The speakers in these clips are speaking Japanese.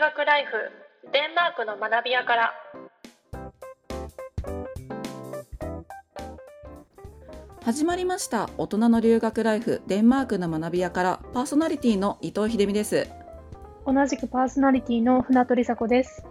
学ライフデンマークの学び屋から。始まりました。大人の留学ライフデンマークの学び屋から。パーソナリティの伊藤秀美です。同じくパーソナリティの船取梨紗子です。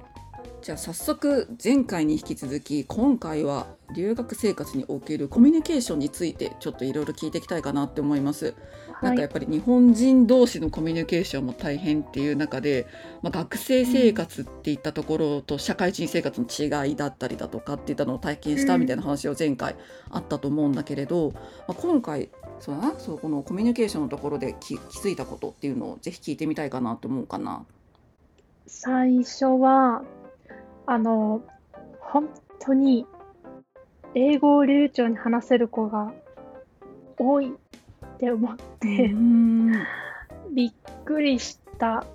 じゃあ早速前回に引き続き今回は留学生活におけるコミュニケーションについてちょっといろいろ聞いていきたいかなって思います。なんかやっぱり日本人同士のコミュニケーションも大変っていう中で、まあ、学生生活っていったところと社会人生活の違いだったりだとかっていったのを体験したみたいな話を前回あったと思うんだけれど、まあ、今回そうそうこのコミュニケーションのところで気気づいたことっていうのをぜひ聞いてみたいかなと思うかな。最初は、あの、本当に英語を流暢に話せる子が多いって思って、うんびっくりした。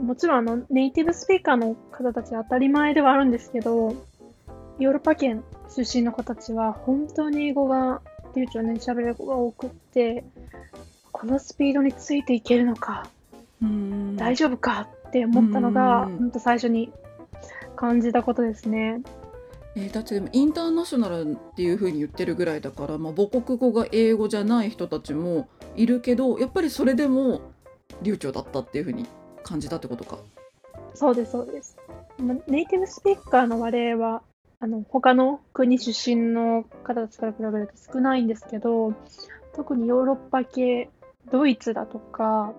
もちろんあのネイティブスピーカーの方たちは当たり前ではあるんですけど、ヨーロッパ圏出身の子たちは本当に英語が流暢に喋れる子が多くって、このスピードについていけるのか、うん大丈夫かって思ったのが、うん本当最初に感じたことですね。えーだってでもインターナショナルっていう風に言ってるぐらいだから、まあ、母国語が英語じゃない人たちもいるけどやっぱりそれでも流暢だったっていう風に感じたってことか？そうです、そうです。ネイティブスピーカーの割合は、あの他の国出身の方たちから比べると少ないんですけど、特にヨーロッパ系、ドイツだとか、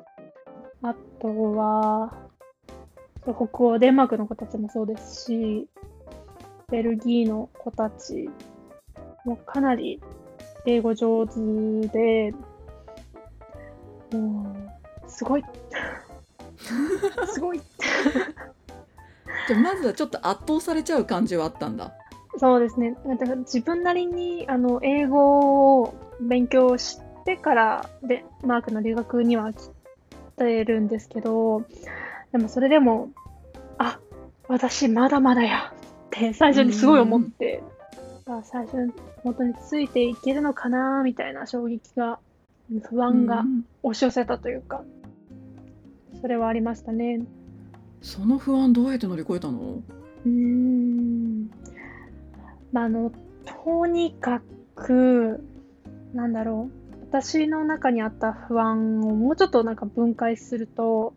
あとは、北欧、デンマークの子たちもそうですし、ベルギーの子たちもかなり英語上手で、もう、すごい。すごい。じゃあまずはちょっと圧倒されちゃう感じはあったんだ。そうですね。だから自分なりにあの英語を勉強してからでマークの留学には来てるんですけど、でもそれでも、あ私まだまだやって最初にすごい思って、あ最初に本当についていけるのかなみたいな衝撃が、不安がうん。押し寄せたというか、それはありましたね。その不安どうやって乗り越えたの？うーん。まあ、あの、とにかく、なんだろう、私の中にあった不安をもうちょっとなんか分解すると、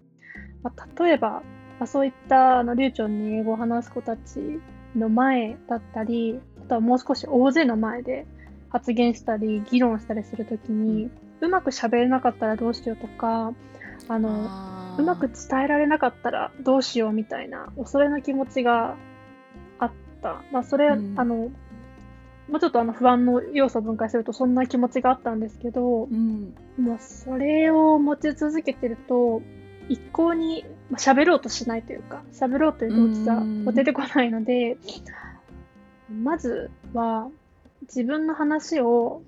まあ、例えば、まあ、そういったあの流暢に英語を話す子たちの前だったり、あとはもう少し大勢の前で発言したり、議論したりするときに、うまく喋れなかったらどうしようとか、あの、うまく伝えられなかったらどうしようみたいな恐れの気持ちがあった。まあそれ、うん。あの、もうちょっとあの不安の要素を分解するとそんな気持ちがあったんですけど、うん。もうそれを持ち続けてると、一向にまあ喋ろうとしないというか、喋ろうという動機が出てこないので、まずは自分の話を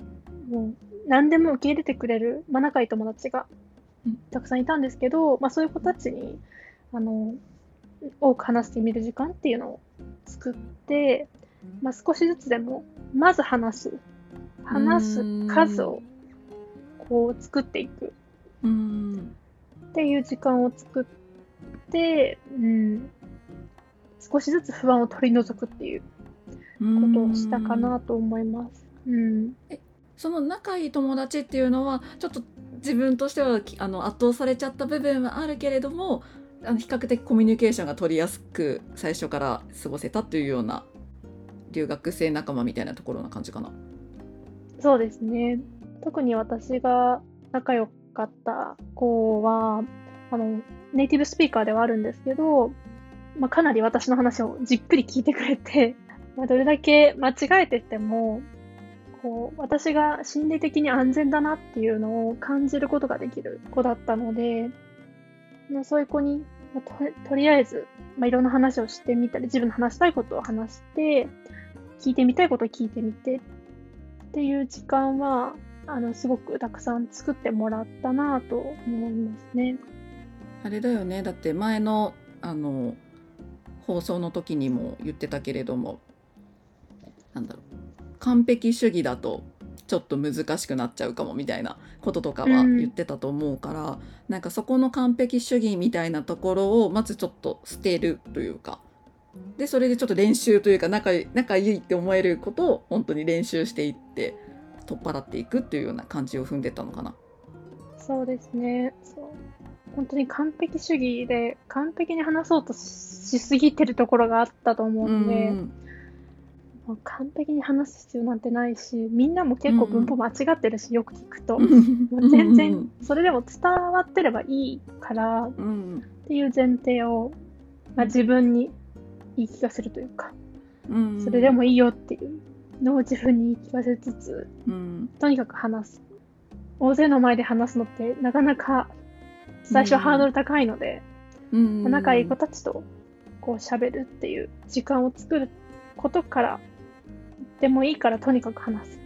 もう何でも受け入れてくれる、まあ、仲いい友達がうん。たくさんいたんですけど、まあ、そういう子たちにあの多く話してみる時間っていうのを作って、まあ、少しずつでもまず話す。話す数をこう作っていく。うんっていう時間を作って、うん、少しずつ不安を取り除くっていうことをしたかなと思います。うん、その仲いい友達っていうのはちょっと自分としてはきあの圧倒されちゃった部分はあるけれどもあの比較的コミュニケーションが取りやすく最初から過ごせたというような留学生仲間みたいなところな感じかな。そうですね。特に私が仲良かった子は、あの、ネイティブスピーカーではあるんですけど、まあ、かなり私の話をじっくり聞いてくれて、まあ、どれだけ間違えてても、こう、私が心理的に安全だなっていうのを感じることができる子だったので、まあ、そういう子に、まとりあえず、まあ、いろんな話をしてみたり、自分の話したいことを話して、聞いてみたいことを聞いてみてっていう時間は、あの、すごくたくさん作ってもらったなと思いますね。あれだよね。だって前のあの放送の時にも言ってたけれどもなんだろう。完璧主義だとちょっと難しくなっちゃうかもみたいなこととかは言ってたと思うから、なんかそこの完璧主義みたいなところをまずちょっと捨てるというかでそれでちょっと練習というか仲い仲いいって思えることを本当に練習していって取っ払っていくっていうような感じを踏んでたのかな。そうですね。そう。本当に完璧主義で、完璧に話そうとしすぎてるところがあったと思うんで、うん完璧に話す必要なんてないし、みんなも結構文法間違ってるし、よく聞くと。全然、それでも伝わってればいいからっうんていう前提を、まあ、自分に言い聞かせるというか、うんそれでもいいよっていうのを自分に言い聞かせつつ、うんとにかく話す。大勢の前で話すのってなかなか最初ハードル高いので、うん仲いい子たちとこう喋るっていう時間を作ることからでもいいからとにかく話す。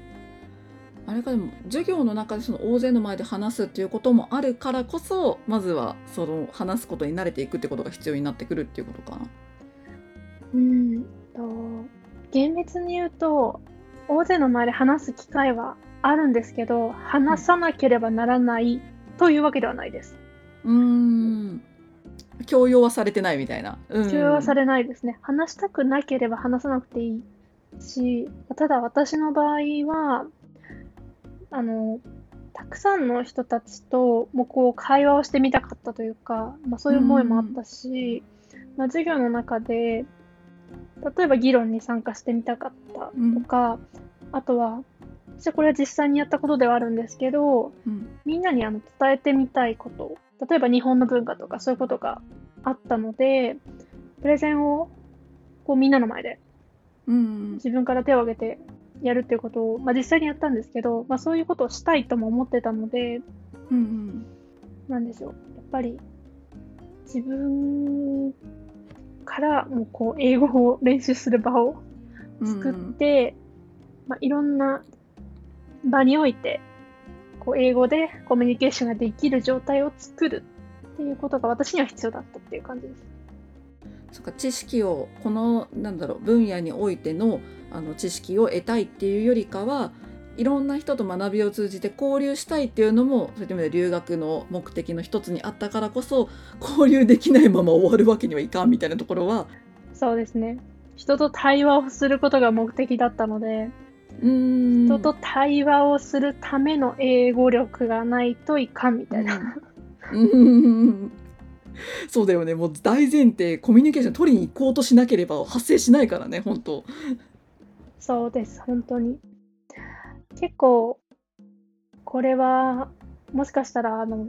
あれかでも授業の中でその大勢の前で話すっていうこともあるからこそまずはその話すことに慣れていくってことが必要になってくるっていうことかな。うんと厳密に言うと大勢の前で話す機会はあるんですけど話さなければならないというわけではないです。うーん強要はされてないみたいな。うん強要はされないですね。話したくなければ話さなくていいし、ただ私の場合は、あの、たくさんの人たちともうこう会話をしてみたかったというか、まあ、そういう思いもあったし、まあ、授業の中で、例えば議論に参加してみたかったとか、あとは、私はこれは実際にやったことではあるんですけど、うん。みんなにあの伝えてみたいこと、例えば日本の文化とかそういうことがあったので、プレゼンをこうみんなの前でうん。自分から手を挙げてやるっていうことを、まあ、実際にやったんですけど、まあ、そういうことをしたいとも思ってたので、うん。なんでしょう、やっぱり自分からもうこう英語を練習する場を作って、まあ、いろんな場においてこう英語でコミュニケーションができる状態を作るっていうことが私には必要だったっていう感じです。そっか知識をこのなんだろう分野においてのあの知識を得たいっていうよりかはいろんな人と学びを通じて交流したいっていうのもそういった意味で留学の目的の一つにあったからこそ交流できないまま終わるわけにはいかんみたいなところはそうですね。人と対話をすることが目的だったので、うーん人と対話をするための英語力がないといかんみたいな。うんそうだよねもう大前提コミュニケーション取りに行こうとしなければ発生しないからね本当そうです、本当に。結構、これは、もしかしたら、あの、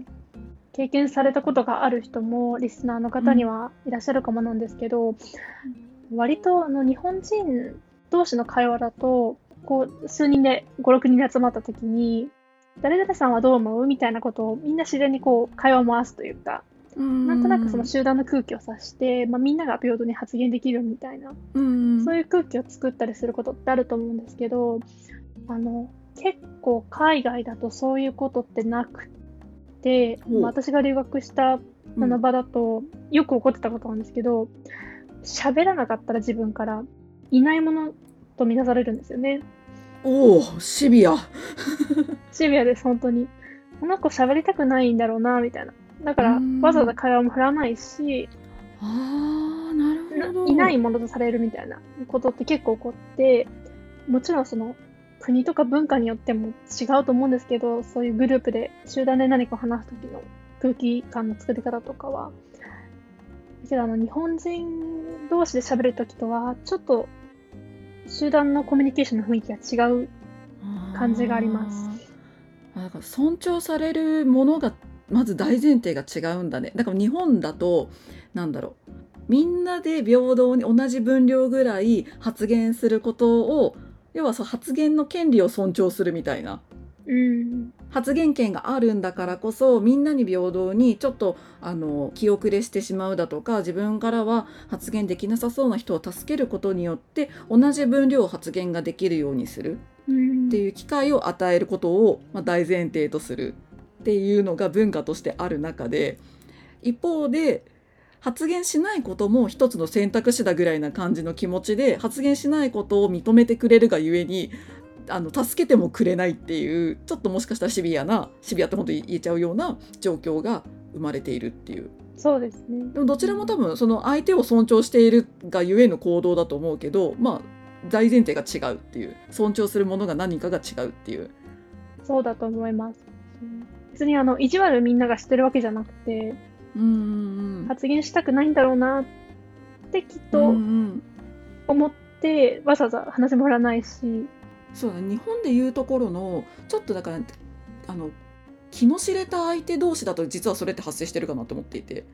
経験されたことがある人も、リスナーの方にはいらっしゃるかもなんですけど、割と、あの、日本人同士の会話だと、こう、数人で、5、6人で集まった時に、誰々さんはどう思うみたいなことをみんな自然にこう会話を回すというか、なんとなくその集団の空気を察して、まあ、みんなが平等に発言できるみたいなうん。そういう空気を作ったりすることってあると思うんですけど、あの、結構海外だとそういうことってなくて、私が留学したあの場だとよく起こってたことなんですけど、喋らなかったら自分からいないものと見なされるんですよね。おおシビアシビアです、本当に。この子喋りたくないんだろうな、みたいな。だからうん、わざわざ会話も振らないし、あーなるほどいないものとされるみたいなことって結構起こって、もちろんその国とか文化によっても違うと思うんですけど、そういうグループで集団で何かを話す時の空気感の作り方とかは。だけどあの日本人同士で喋る時とは、ちょっと集団のコミュニケーションの雰囲気が違う。感じがありますあー。だから尊重されるものがまず大前提が違うんだね。だから日本だとなんだろうみんなで平等に同じ分量ぐらい発言することを要はそう発言の権利を尊重するみたいな。うん。発言権があるんだからこそみんなに平等にちょっとあの気遅れしてしまうだとか自分からは発言できなさそうな人を助けることによって同じ分量発言ができるようにするうんっていう機会を与えることを、まあ、大前提とするっていうのが文化としてある中で一方で発言しないことも一つの選択肢だぐらいな感じの気持ちで発言しないことを認めてくれるがゆえにあの助けてもくれないっていうちょっともしかしたらシビアなシビアって本当に言えちゃうような状況が生まれているっていうそうですね。でもどちらも多分その相手を尊重しているがゆえの行動だと思うけどまあ大前提が違うっていう尊重するものが何かが違うっていうそうだと思います。うん別にあの意地悪みんながしてるわけじゃなくて、発言したくないんだろうなってきっとん思って、わざわざ話もらわないし、そうだね。日本でいうところのちょっとだからあの気の知れた相手同士だと実はそれって発生してるかなと思っていて。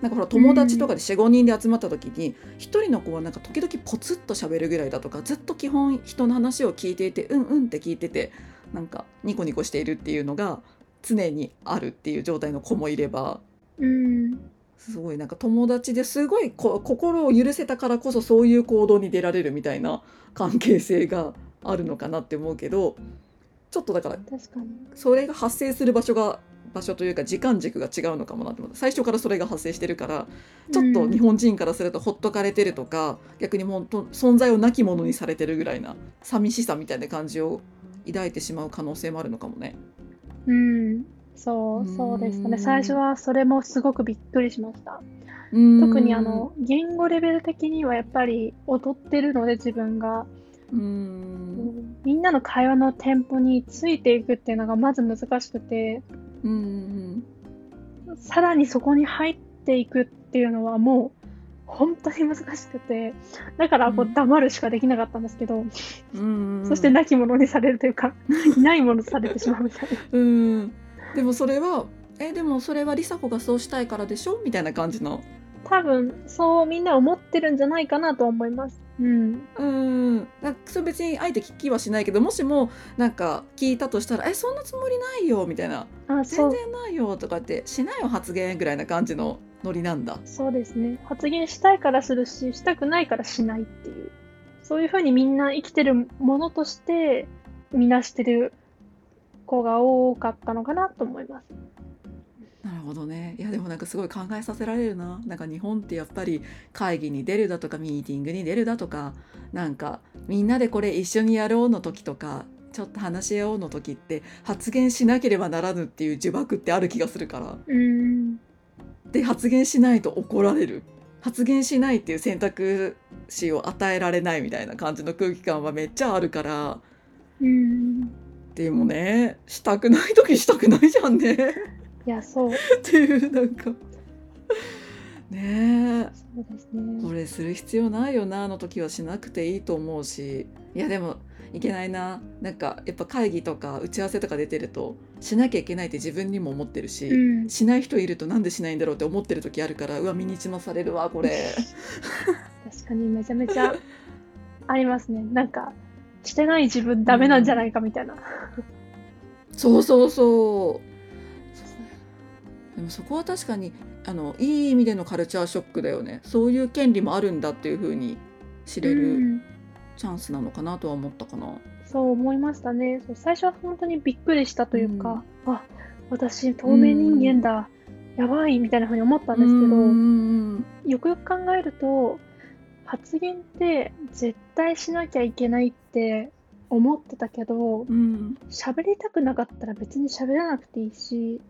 なんかほら友達とかで45人で集まった時に一人の子はなんか時々ポツッと喋るぐらいだとかずっと基本人の話を聞いていてうんうんって聞いててなんかニコニコしているっていうのが常にあるっていう状態の子もいればうん、すごいなんか友達ですごいこ心を許せたからこそそういう行動に出られるみたいな関係性があるのかなって思うけどちょっとだから確かに。それが発生する場所が場所というか時間軸が違うのかもなって思う最初からそれが発生してるからちょっと日本人からするとほっとかれてるとか、逆にもうと存在をなきものにされてるぐらいな寂しさみたいな感じを抱いてしまう可能性もあるのかもね。うん、そう、そうでしたね。うん最初はそれもすごくびっくりしました。特特にあの言語レベル的にはやっぱり劣ってるので自分が、うん。みんなの会話のテンポについていくっていうのがまず難しくて、うんさらにそこに入っていくっていうのはもう本当に難しくて、だからこううん。黙るしかできなかったんですけど、うんそして亡き者にされるというか、い ないものとされてしまうみたいな。うんでもそれはえでもそれは梨紗子がそうしたいからでしょ？みたいな感じの多分そうみんな思ってるんじゃないかなと思います。うん。うんなんかそれ別にあえて聞きはしないけどもしもなんか聞いたとしたら「えそんなつもりないよ」みたいな「あ、全然ないよ」とかって「しないよ発言」ぐらいな感じのノリなんだ。そうですね。発言したいからするし、したくないからしないっていう。そういうふうにみんな生きてるものとして見なしてる子が多かったのかなと思います。なるほどねいやでもなんかすごい考えさせられるななんか日本ってやっぱり会議に出るだとかミーティングに出るだとかなんかみんなでこれ一緒にやろうの時とかちょっと話し合おうの時って発言しなければならぬっていう呪縛ってある気がするからうん。で発言しないと怒られる発言しないっていう選択肢を与えられないみたいな感じの空気感はめっちゃあるからうん。でもねしたくない時したくないじゃんねいや、そう。っていうなんかねえそうですね。これする必要ないよなあの時はしなくていいと思うしいやでもいけないななんかやっぱ会議とか打ち合わせとか出てるとしなきゃいけないって自分にも思ってるし、うん。しない人いるとなんでしないんだろうって思ってる時あるからうわ身にちまされるわこれ確かにめちゃめちゃありますね。なんか、してない自分ダメなんじゃないかみたいな。そうそうそう。でもそこは確かにあのいい意味でのカルチャーショックだよね。そういう権利もあるんだっていう風に知れうるん。チャンスなのかなとは思ったかな。そう思いましたね。そう最初は本当にびっくりしたというか、あ、私透明人間だ、やばいみたいな風に思ったんですけど、うん。よくよく考えると、発言って絶対しなきゃいけないって思ってたけど、うん。喋りたくなかったら別に喋らなくていいし、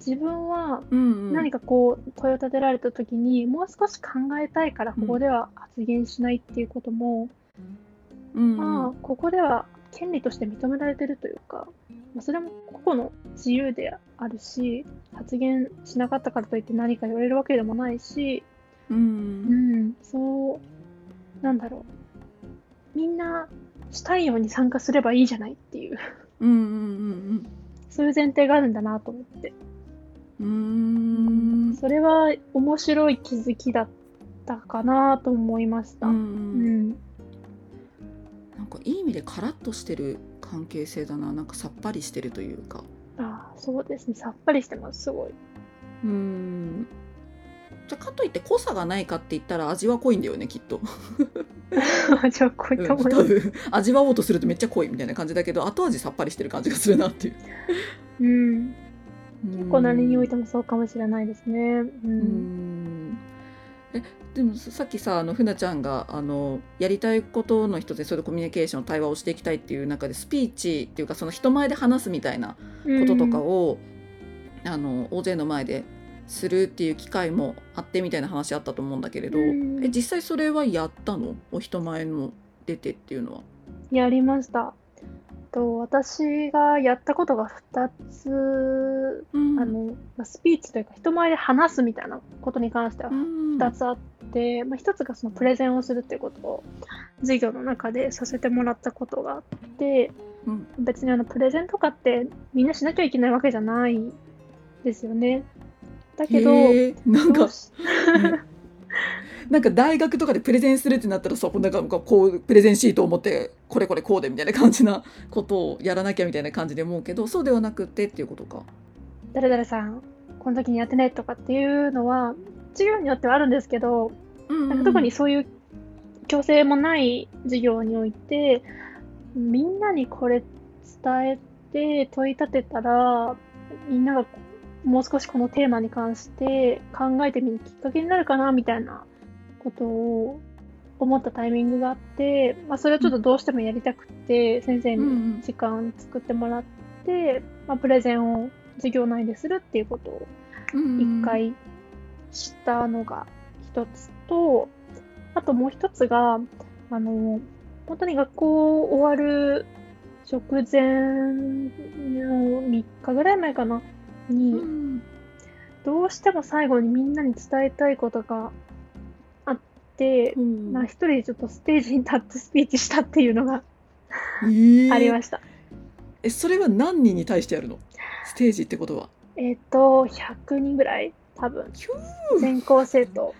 自分はうん何かこう問いを立てられた時にもう少し考えたいからここでは発言しないっていうことも、うんまあここでは権利として認められてるというか、まあ、それも個々の自由であるし発言しなかったからといって何か言われるわけでもないし、ううんん、そうなんだろう。みんなしたいように参加すればいいじゃないっていう。うんうんそういう前提があるんだなと思って。うんうん。それは面白い気づきだったかなと思いました。ううん。ん。なんかいい意味でカラッとしてる関係性だな。なんかさっぱりしてるというか。ああそうですね。さっぱりしてますすごい。うんじゃあかといって濃さがないかって言ったら味は濃いんだよねきっと、じゃあこういったうん、もの、多分味わおうとするとめっちゃ濃いみたいな感じだけど後味さっぱりしてる感じがするなっていう。うん、結構何においてももそうかもしれないですね。う、うん。んでもさっきさあのふなちゃんがあのやりたいことの一つでそれでコミュニケーション対話をしていきたいっていう中でスピーチっていうかその人前で話すみたいなこととかを、あの大勢の前でするっていう機会もあってみたいな話あったと思うんだけれど、うんえ実際それはやったの？お人前の出てっていうのは。やりました。と私がやったことが2つ、うんあのまあスピーチというか人前で話すみたいなことに関してはうん2つあって、まあ、1つがそのプレゼンをするっていうことを授業の中でさせてもらったことがあってうん別にあのプレゼンとかってみんなしなきゃいけないわけじゃないですよね。だけど、なんかなんか大学とかでプレゼンするってなったらさなんかこうプレゼンシートを持ってこれこれこうでみたいな感じなことをやらなきゃみたいな感じで思うけどそうではなくてっていうことか。誰々さんこの時にやってねとかっていうのは授業によってはあるんですけどなんか特にそういう強制もない授業においてみんなにこれ伝えて問い立てたらみんながもう少しこのテーマに関して考えてみるきっかけになるかなみたいなことを思ったタイミングがあって、まあ、それはちょっとどうしてもやりたくて先生にん時間作ってもらって、まあ、プレゼンを授業内でするっていうことを一回したのが一つと、あともう一つが、あの、本当に学校終わる直前の3日ぐらい前かな、に、うんどうしても最後にみんなに伝えたいことがあって、うんまあ一人でちょっとステージに立ってスピーチしたっていうのがえーありました。えそれは何人に対してやるの？ステージってことは。えっ、と、100人ぐらい多分、全校生徒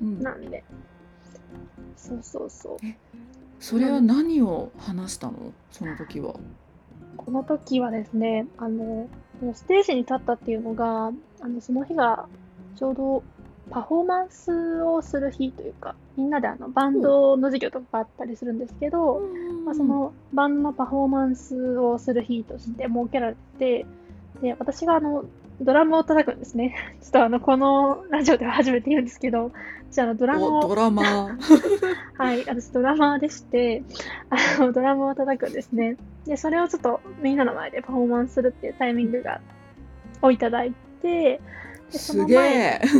うんなんで。そうそうそう。それは何を話したの？その時は。この時はですね、あの、ステージに立ったっていうのが、あの、その日がちょうどパフォーマンスをする日というか、みんなであのバンドの授業とかがあったりするんですけど、まあ、そのバンドのパフォーマンスをする日として設けられて、で、私があの、ドラムを叩くんですね。ちょっとあの、このラジオでは初めて言うんですけど、じゃああのドラムをおドラマー。はい、私ドラマーでして、あの、ドラムを叩くんですね。で、それをちょっとみんなの前でパフォーマンスするっていうタイミングが、をいただいて、すげえ。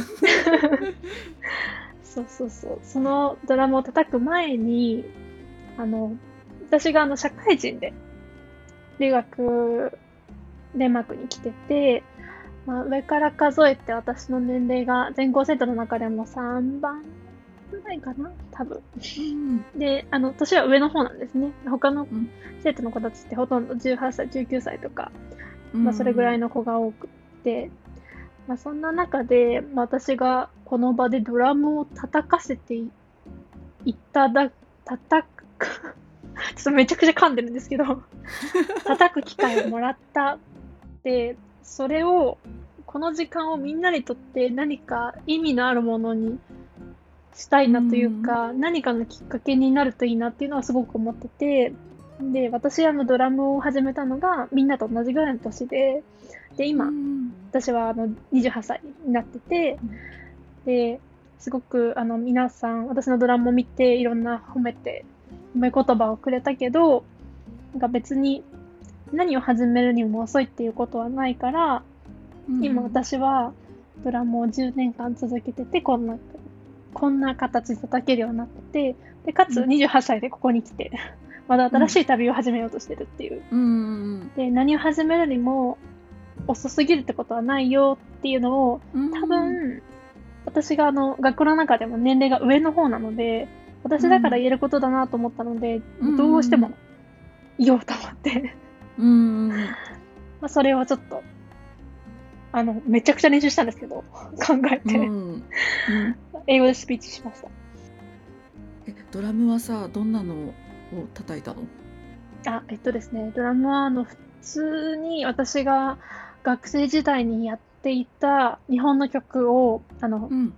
そうそうそう、そのドラムを叩く前に、あの、私があの、社会人で、留学、デンマークに来てて、まあ、上から数えて私の年齢が全校生徒の中でも3番ぐらいかな多分。うんで、あの、年は上の方なんですね。他のん生徒の子たちってほとんど18歳、19歳とか、まあ、それぐらいの子が多くって、まあ、そんな中で、まあ、私がこの場でドラムを叩かせていいただ、叩く、ちょっとめちゃくちゃ噛んでるんですけど、叩く機会をもらったって、それを、この時間をみんなにとって何か意味のあるものにしたいなというか、何かのきっかけになるといいなっていうのはすごく思ってて、で、私あのドラムを始めたのがみんなと同じぐらいの年で、で、今、うん私はあの28歳になってて、で、すごくあの皆さん、私のドラムを見ていろんな褒めて、褒め言葉をくれたけど、なんか別に何を始めるにも遅いっていうことはないから、今私はドラムを10年間続けてて、こんな、こんな形で叩けるようになってて、で、かつうん。28歳でここに来て、まだ新しい旅を始めようとしてるっていう。うん。で、何を始めるにも遅すぎるってことはないよっていうのを、うん。多分、私があの、学校の中でも年齢が上の方なので、私だから言えることだなと思ったので、うん。どうしても言おうと思って、うんまあそれをちょっと、あの、めちゃくちゃ練習したんですけど、考えて、うん。うん。英語でスピーチしました。えドラムはさどんなのを叩いたの？あ、えっとですね、ドラムはあの、普通に私が学生時代にやっていた日本の曲を、あの、うん。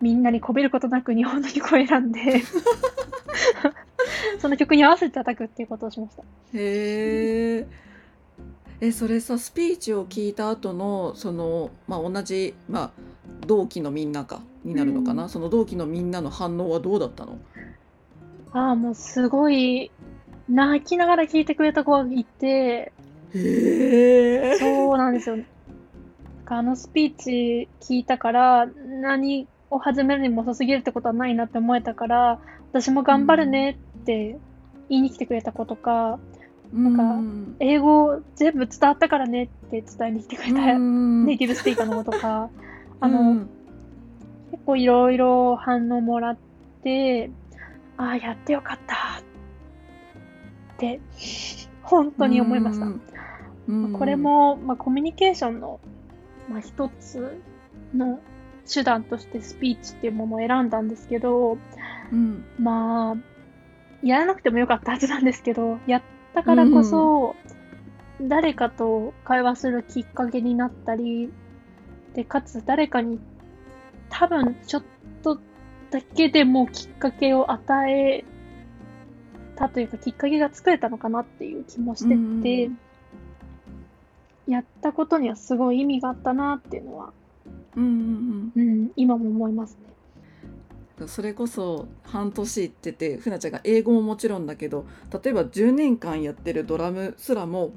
みんなにこびることなく日本の曲を選んで、その曲に合わせて叩くっていうことをしました。へえ。えそれさスピーチを聞いた後のそのまあ同じまあ同期のみんなかになるのかな、うんその同期のみんなの反応はどうだったの？ああ、もうすごい、泣きながら聞いてくれた子がいて、へえそうなんですよ。あのスピーチ聞いたから、何を始めるにも遅すぎるってことはないなって思えたから、私も頑張るねって言いに来てくれた子とか、なんかうん。英語全部伝わったからねって伝えに来てくれたうん。ネイティブスピーカーの子とか、あの、うん結構いろいろ反応もらって、ああ、やってよかったって、本当に思いました。うん。まあこれも、まあ、コミュニケーションの、まあ、一つの手段としてスピーチっていうものを選んだんですけど、うん。まあ、やらなくてもよかったはずなんですけど、やったからこそ、誰かと会話するきっかけになったり、で、かつ誰かに多分ちょっとだけでもきっかけを与えたというか、きっかけが作れたのかなっていう気もしてうんて、やったことにはすごい意味があったなっていうのは、うんうんうん、今も思いますね。うんそれこそ半年行っててふなちゃんが英語ももちろんだけど例えば10年間やってるドラムすらも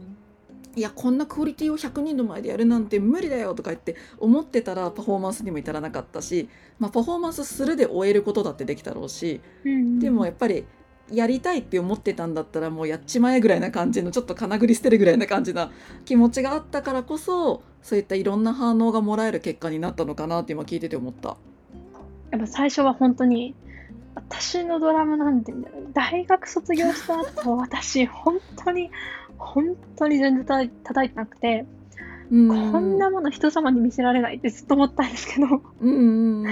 いやこんなクオリティを100人の前でやるなんて無理だよとか言って思ってたらパフォーマンスにも至らなかったし、まあ、パフォーマンスするで終えることだってできたろうしうん、でもやっぱりやりたいって思ってたんだったらもうやっちまえぐらいな感じのちょっとかなぐり捨てるぐらいな感じな気持ちがあったからこそそういったいろんな反応がもらえる結果になったのかなって今聞いてて思った。やっぱ最初は本当に、私のドラムなんて、大学卒業した後、私、本当に、本当に全然た叩いてなくて、うん。こんなもの人様に見せられないってずっと思ったんですけど、うん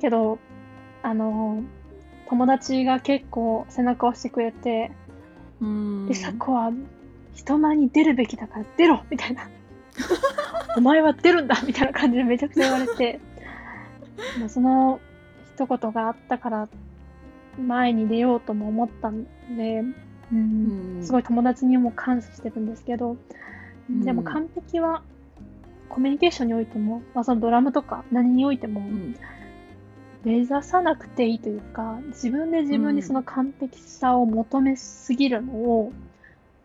けど、あの、友達が結構背中を押してくれて、うん。で、さこは人前に出るべきだから出ろみたいな。お前は出るんだみたいな感じでめちゃくちゃ言われて、まあその一言があったから前に出ようとも思ったんで、うん。うんすごい友達にも感謝してるんですけど、うん。でも完璧はコミュニケーションにおいても、まあ、そのドラムとか何においてもうん。目指さなくていいというか自分で自分にその完璧さを求めすぎるのを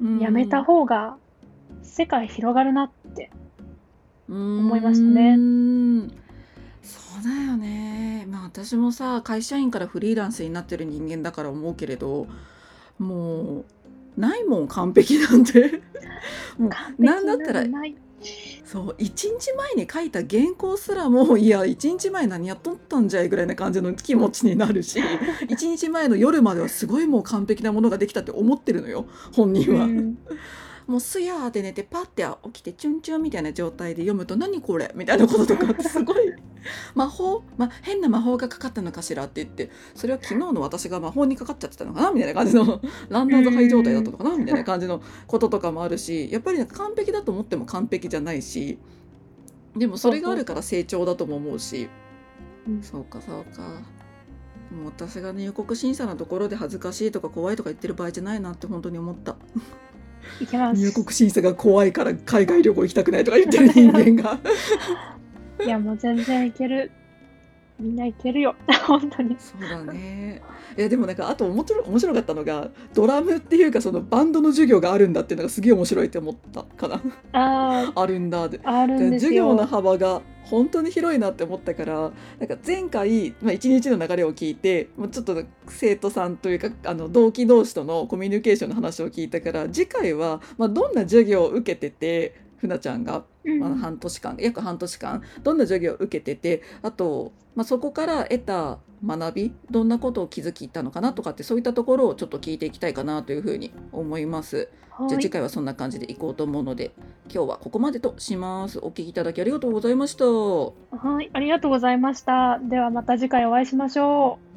うん。やめた方が世界広がるなって思思いましたねそうだよね。まあ私もさ会社員からフリーランスになってる人間だから思うけれどもうないもん完璧なんて。もう完璧なんだったらなのないそう1日前に書いた原稿すらもいや1日前何やっとったんじゃいぐらいな感じの気持ちになるし 1日前の夜まではすごいもう完璧なものができたって思ってるのよ本人は。うんもうすやーって寝てパッて起きてチュンチュンみたいな状態で読むと何これみたいなこととかってすごい 魔法、ま、変な魔法がかかったのかしらって言ってそれは昨日の私が魔法にかかっちゃってたのかなみたいな感じの ランナーズハイ状態だったのかなみたいな感じのこととかもあるしやっぱり完璧だと思っても完璧じゃないしでもそれがあるから成長だとも思うしうんそうかそうか。もう私が入国審査のところで恥ずかしいとか怖いとか言ってる場合じゃないなって本当に思った。入国審査が怖いから海外旅行行きたくないとか言ってる人間が。いやもう全然いけるみんないけるよ。本当に。そうだね。いやでもなんかあと面白面白かったのがドラムっていうかそのバンドの授業があるんだっていうのがすげえ面白いって思ったかな。あ あるんだですよ。授業の幅が本当に広いなって思ったからなんか前回、まあ、一日の流れを聞いてもうちょっと生徒さんというかあの同期同士とのコミュニケーションの話を聞いたから次回は、まあ、どんな授業を受けててふなちゃんがうんまあ、半年間約半年間どんな授業を受けててあと、まあ、そこから得た学びどんなことを気づきたのかなとかってそういったところをちょっと聞いていきたいかなというふうに思います。はいじゃあ次回はそんな感じでいこうと思うので今日はここまでとします。お聞きいただきありがとうございました。はいありがとうございましたではまた次回お会いしましょう